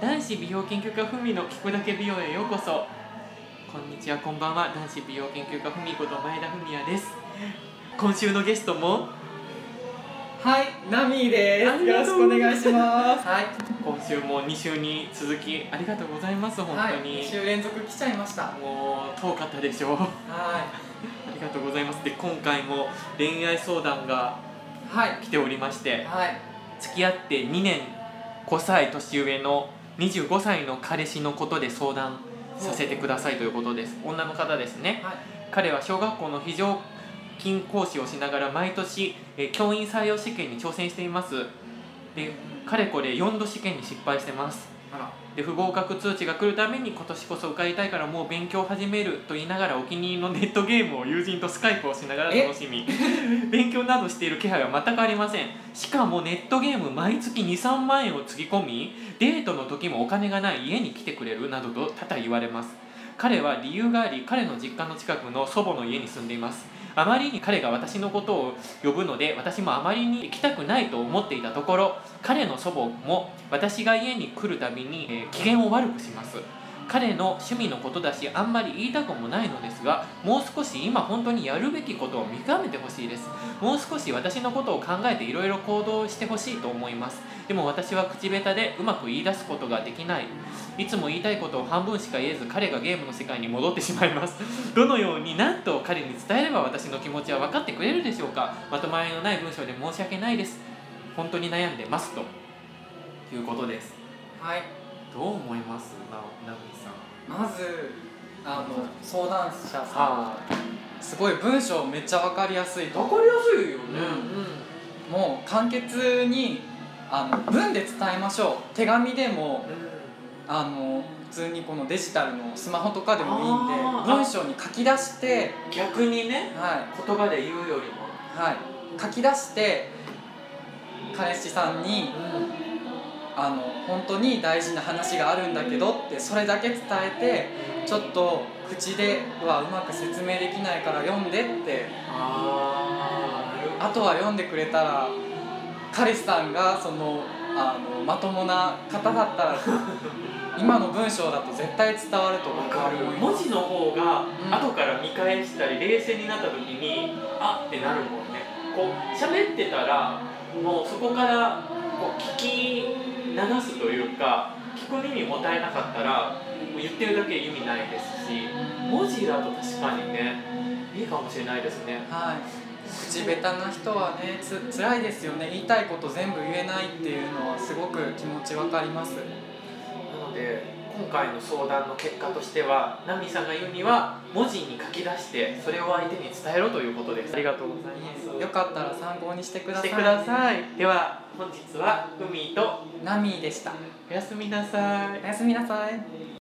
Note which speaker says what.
Speaker 1: 男子美容研究家ふみの聞くだけ美容へようこそ。こんにちはこんばんは。男子美容研究家ふみこと前田文也です。今週のゲストも？
Speaker 2: はい、ナミーです。よろしくお願いします。はい、
Speaker 1: 今週も2週に続きありがとうございます本
Speaker 2: はい、
Speaker 1: 当に、
Speaker 2: 2週連続来ちゃいました。は
Speaker 1: もう遠かったでしょう。ありがとうございます。で今回も恋愛相談が
Speaker 2: い、はい、
Speaker 1: 来ておりまして
Speaker 2: はい、
Speaker 1: 付き合って2年5歳年上の25歳の彼氏のことで相談させてくださいということです。女の方ですね。
Speaker 2: はい、
Speaker 1: 彼は小学校の非常勤講師をしながら毎年、えー教員採用試験に挑戦しています。でかれこれ4度試験に失敗してますで不合格通知が来るために今年こそ受かりたいからもう勉強を始めると言いながらお気に入りのネットゲームを友人とスカイプをしながら楽しみ。勉強などしている気配は全くありません。しかもネットゲーム毎月23万円をつぎ込みデートの時もお金がない家に来てくれるなどと多々言われます。彼は理由があり彼の実家の近くの祖母の家に住んでいますあまりに彼が私のことを呼ぶので私もあまりに行きたくないと思っていたところ彼の祖母も私が家に来るたびに、機嫌を悪くします。彼の趣味のことだしあんまり言いたくもないのですがもう少し今本当にやるべきことを見極めてほしいです。もう少し私のことを考えていろいろ行動してほしいと思います。でも私は口下手でうまく言い出すことができない。いつも言いたいことを半分しか言えず彼がゲームの世界に戻ってしまいます。どのように何と彼に伝えれば私の気持ちは分かってくれるでしょうか。まとまりのない文章で申し訳ないです。本当に悩んでますと。いうことです。
Speaker 2: はい、
Speaker 1: どう思います？ななみさん。
Speaker 2: まず、あの、相談者さん、
Speaker 1: は
Speaker 2: すごい文章めっちゃわかりやすい。
Speaker 1: 分かりやすいよね。
Speaker 2: もう簡潔に、あの、文で伝えましょう。手紙でも、あの、普通にこのデジタルのスマホとかでもいいんで、文章に書き出して、
Speaker 1: 逆にね
Speaker 2: はい。
Speaker 1: 言葉で言うよりも。
Speaker 2: はい、書き出して彼氏さんにあの本当に大事な話があるんだけどってそれだけ伝えてちょっと口ではうまく説明できないから読んでってあとは読んでくれたら彼氏さんがそのあのまともな方だったら 今の文章だと絶対伝わると思う。
Speaker 1: わかる。文字の方が
Speaker 2: うん。
Speaker 1: 後から見返したり冷静になった時にあってなるもんねこう喋ってたらもうそこからこう聞き流すというか聞く耳もたえなかったらもう言ってるだけ意味ないですし文字だと確かにねいいかもしれないですね。
Speaker 2: はい、口下手な人はねつ辛いですよね。言いたいこと全部言えないっていうのはすごく気持ちわかります。
Speaker 1: なので今回の相談の結果としてはナミさんが言うには文字に書き出してそれを相手に伝えろということです。ありがとうございます。
Speaker 2: よかったら参考にしてください。
Speaker 1: してください。では本日は海と
Speaker 2: ナミーでした。
Speaker 1: おやすみなさい。
Speaker 2: おやすみなさい